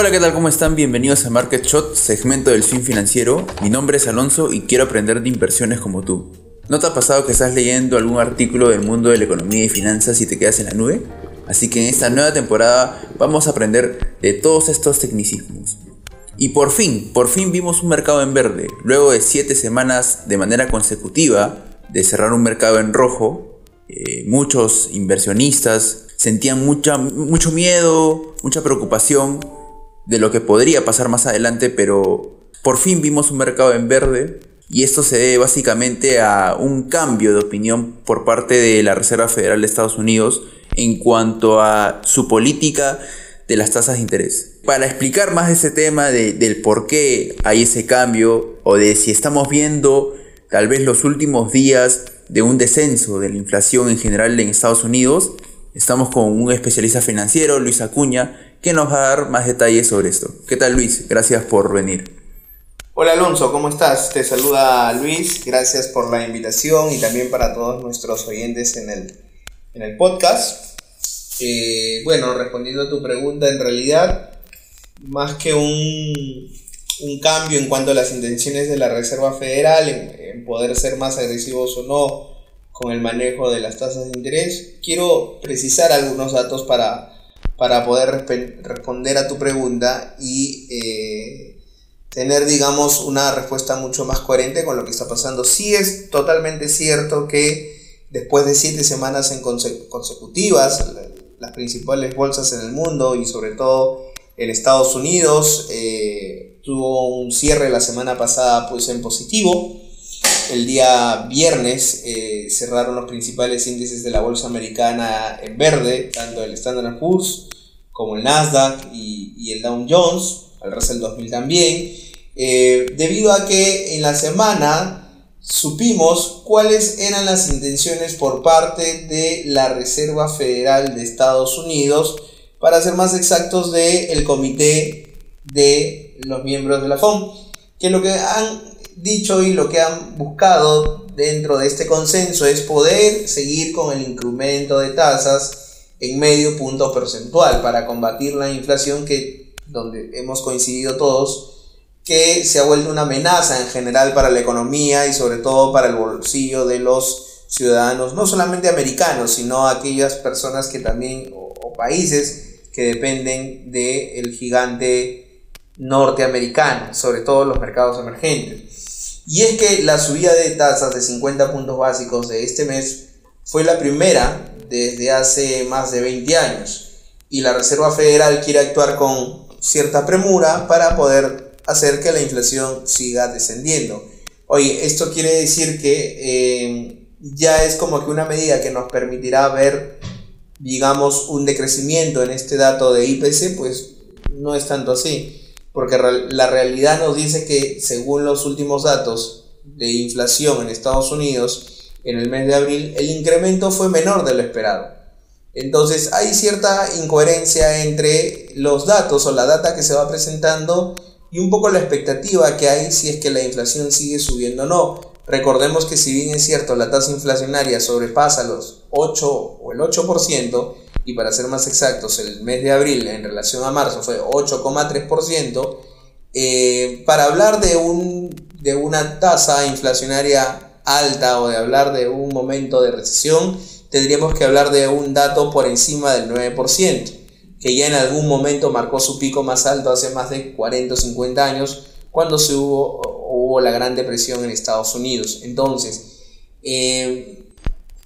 Hola, ¿qué tal? ¿Cómo están? Bienvenidos a Market Shot, segmento del swing financiero. Mi nombre es Alonso y quiero aprender de inversiones como tú. ¿No te ha pasado que estás leyendo algún artículo del mundo de la economía y finanzas y te quedas en la nube? Así que en esta nueva temporada vamos a aprender de todos estos tecnicismos. Y por fin, por fin vimos un mercado en verde. Luego de 7 semanas de manera consecutiva de cerrar un mercado en rojo, eh, muchos inversionistas sentían mucha, mucho miedo, mucha preocupación de lo que podría pasar más adelante, pero por fin vimos un mercado en verde y esto se debe básicamente a un cambio de opinión por parte de la Reserva Federal de Estados Unidos en cuanto a su política de las tasas de interés. Para explicar más de ese tema, del por qué hay ese cambio o de si estamos viendo tal vez los últimos días de un descenso de la inflación en general en Estados Unidos, estamos con un especialista financiero, Luis Acuña, que nos va a dar más detalles sobre esto. ¿Qué tal Luis? Gracias por venir. Hola Alonso, ¿cómo estás? Te saluda Luis, gracias por la invitación y también para todos nuestros oyentes en el, en el podcast. Eh, bueno, respondiendo a tu pregunta, en realidad, más que un, un cambio en cuanto a las intenciones de la Reserva Federal en, en poder ser más agresivos o no con el manejo de las tasas de interés, quiero precisar algunos datos para para poder responder a tu pregunta y eh, tener, digamos, una respuesta mucho más coherente con lo que está pasando. Sí es totalmente cierto que después de siete semanas en consecutivas, las principales bolsas en el mundo y sobre todo en Estados Unidos eh, tuvo un cierre la semana pasada pues en positivo. El día viernes eh, cerraron los principales índices de la bolsa americana en verde, tanto el Standard Poor's como el Nasdaq y, el Dow Jones, el Russell 2000 también, eh, debido a que en la semana supimos cuáles eran las intenciones por parte de la Reserva Federal de Estados Unidos, para ser más exactos, del comité de los miembros de la FOM, que lo que han dicho y lo que han buscado dentro de este consenso es poder seguir con el incremento de tasas en medio punto porcentual para combatir la inflación que, donde hemos coincidido todos, que se ha vuelto una amenaza en general para la economía y sobre todo para el bolsillo de los ciudadanos, no solamente americanos, sino aquellas personas que también, o, países que dependen del gigante norteamericano, sobre todo los mercados emergentes. Y es que la subida de tasas de 50 puntos básicos de este mes fue la primera desde hace más de 20 años y la Reserva Federal quiere actuar con cierta premura para poder hacer que la inflación siga descendiendo. Oye, esto quiere decir que eh, ya es como que una medida que nos permitirá ver, digamos, un decrecimiento en este dato de IPC, pues no es tanto así, porque la realidad nos dice que según los últimos datos de inflación en Estados Unidos, en el mes de abril, el incremento fue menor de lo esperado. Entonces hay cierta incoherencia entre los datos o la data que se va presentando y un poco la expectativa que hay si es que la inflación sigue subiendo o no. Recordemos que si bien es cierto la tasa inflacionaria sobrepasa los 8 o el 8%, y para ser más exactos, el mes de abril en relación a marzo fue 8,3%, eh, para hablar de, un, de una tasa inflacionaria alta o de hablar de un momento de recesión, tendríamos que hablar de un dato por encima del 9%, que ya en algún momento marcó su pico más alto hace más de 40 o 50 años, cuando se hubo, hubo la gran depresión en Estados Unidos. Entonces, eh,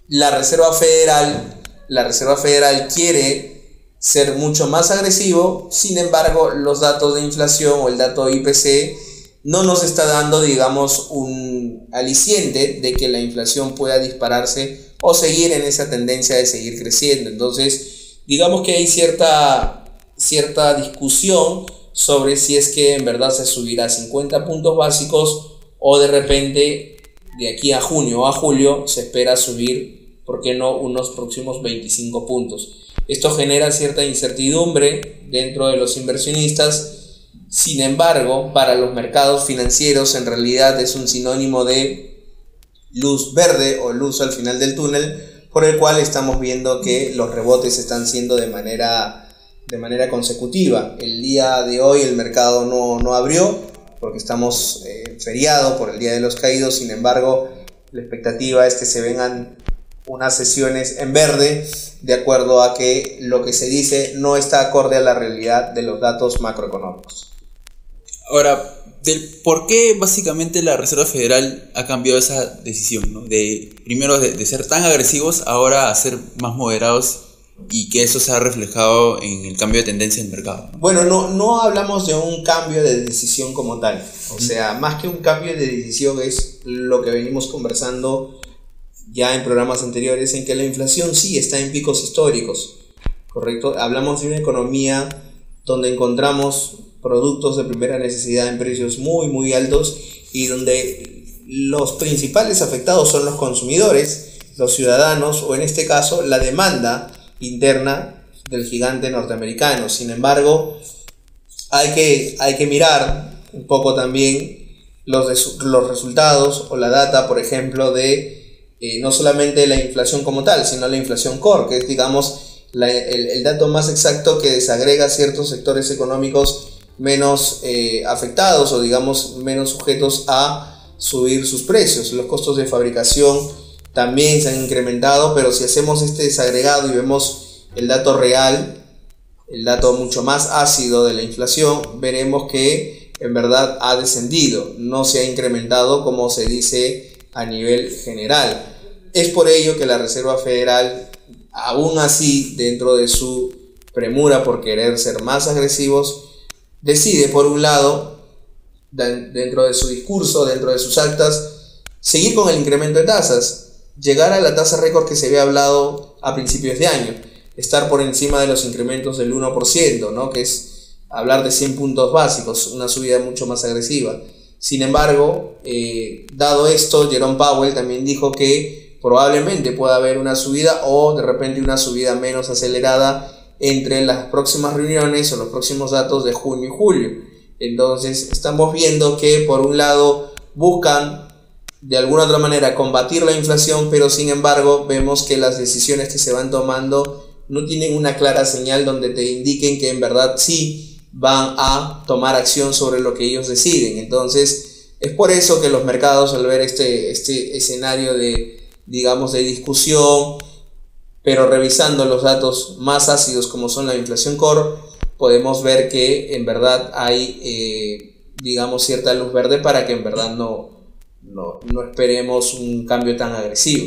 la Reserva Federal, la Reserva Federal quiere ser mucho más agresivo, sin embargo, los datos de inflación o el dato IPC no nos está dando, digamos, un aliciente de que la inflación pueda dispararse o seguir en esa tendencia de seguir creciendo. Entonces, digamos que hay cierta, cierta discusión sobre si es que en verdad se subirá 50 puntos básicos o de repente de aquí a junio o a julio se espera subir, ¿por qué no?, unos próximos 25 puntos. Esto genera cierta incertidumbre dentro de los inversionistas sin embargo, para los mercados financieros en realidad es un sinónimo de luz verde o luz al final del túnel, por el cual estamos viendo que los rebotes están siendo de manera de manera consecutiva. El día de hoy el mercado no, no abrió porque estamos eh, feriado por el Día de los Caídos, sin embargo la expectativa es que se vengan unas sesiones en verde de acuerdo a que lo que se dice no está acorde a la realidad de los datos macroeconómicos. Ahora, del por qué básicamente la Reserva Federal ha cambiado esa decisión, ¿no? de primero de, de, ser tan agresivos ahora a ser más moderados y que eso se ha reflejado en el cambio de tendencia del mercado. Bueno, no, no hablamos de un cambio de decisión como tal, o sea, más que un cambio de decisión es lo que venimos conversando ya en programas anteriores, en que la inflación sí está en picos históricos, ¿correcto? Hablamos de una economía donde encontramos productos de primera necesidad en precios muy, muy altos y donde los principales afectados son los consumidores, los ciudadanos o en este caso la demanda interna del gigante norteamericano. Sin embargo, hay que, hay que mirar un poco también los, los resultados o la data, por ejemplo, de eh, no solamente la inflación como tal, sino la inflación core, que es, digamos, el, dato más exacto que desagrega ciertos sectores económicos menos eh, afectados o digamos menos sujetos a subir sus precios. Los costos de fabricación también se han incrementado, pero si hacemos este desagregado y vemos el dato real, el dato mucho más ácido de la inflación, veremos que en verdad ha descendido, no se ha incrementado como se dice a nivel general. Es por ello que la Reserva Federal, aún así, dentro de su premura por querer ser más agresivos, decide, por un lado, dentro de su discurso, dentro de sus actas, seguir con el incremento de tasas, llegar a la tasa récord que se había hablado a principios de año, estar por encima de los incrementos del 1%, ¿no? que es hablar de 100 puntos básicos, una subida mucho más agresiva. Sin embargo, eh, dado esto, Jerome Powell también dijo que probablemente pueda haber una subida o de repente una subida menos acelerada entre las próximas reuniones o los próximos datos de junio y julio. Entonces estamos viendo que por un lado buscan de alguna otra manera combatir la inflación, pero sin embargo vemos que las decisiones que se van tomando no tienen una clara señal donde te indiquen que en verdad sí van a tomar acción sobre lo que ellos deciden. Entonces es por eso que los mercados al ver este, este escenario de digamos de discusión, pero revisando los datos más ácidos como son la inflación core, podemos ver que en verdad hay, eh, digamos, cierta luz verde para que en verdad no, no, no, esperemos un cambio tan agresivo.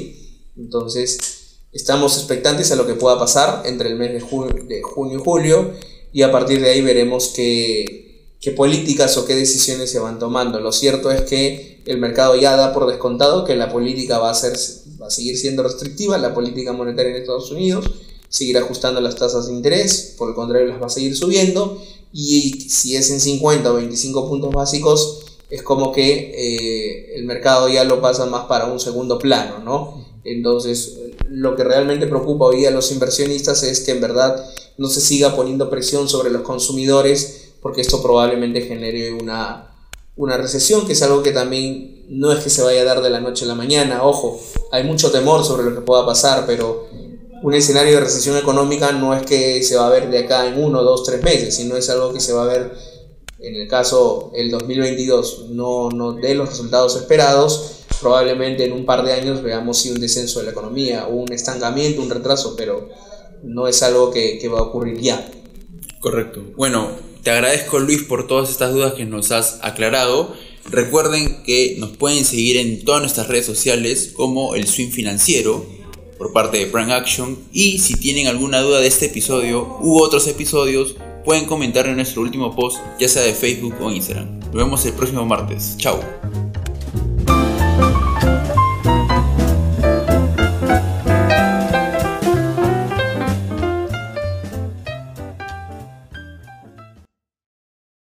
Entonces, estamos expectantes a lo que pueda pasar entre el mes de, junio, y julio y a partir de ahí veremos qué, qué políticas o qué decisiones se van tomando. Lo cierto es que el mercado ya da por descontado que la política va a ser va a seguir siendo restrictiva la política monetaria en Estados Unidos, seguir ajustando las tasas de interés, por el contrario las va a seguir subiendo, y si es en 50 o 25 puntos básicos, es como que eh, el mercado ya lo pasa más para un segundo plano, ¿no? Entonces, lo que realmente preocupa hoy a los inversionistas es que en verdad no se siga poniendo presión sobre los consumidores, porque esto probablemente genere una, una recesión, que es algo que también no es que se vaya a dar de la noche a la mañana, ojo, hay mucho temor sobre lo que pueda pasar, pero un escenario de recesión económica no es que se va a ver de acá en uno, dos, tres meses, sino es algo que se va a ver en el caso el 2022 no, no dé los resultados esperados, probablemente en un par de años veamos si un descenso de la economía, un estancamiento, un retraso, pero no es algo que, que va a ocurrir ya. Correcto. Bueno, te agradezco Luis por todas estas dudas que nos has aclarado. Recuerden que nos pueden seguir en todas nuestras redes sociales como el Swing Financiero por parte de Prime Action y si tienen alguna duda de este episodio u otros episodios pueden comentar en nuestro último post ya sea de Facebook o Instagram. Nos vemos el próximo martes. Chao.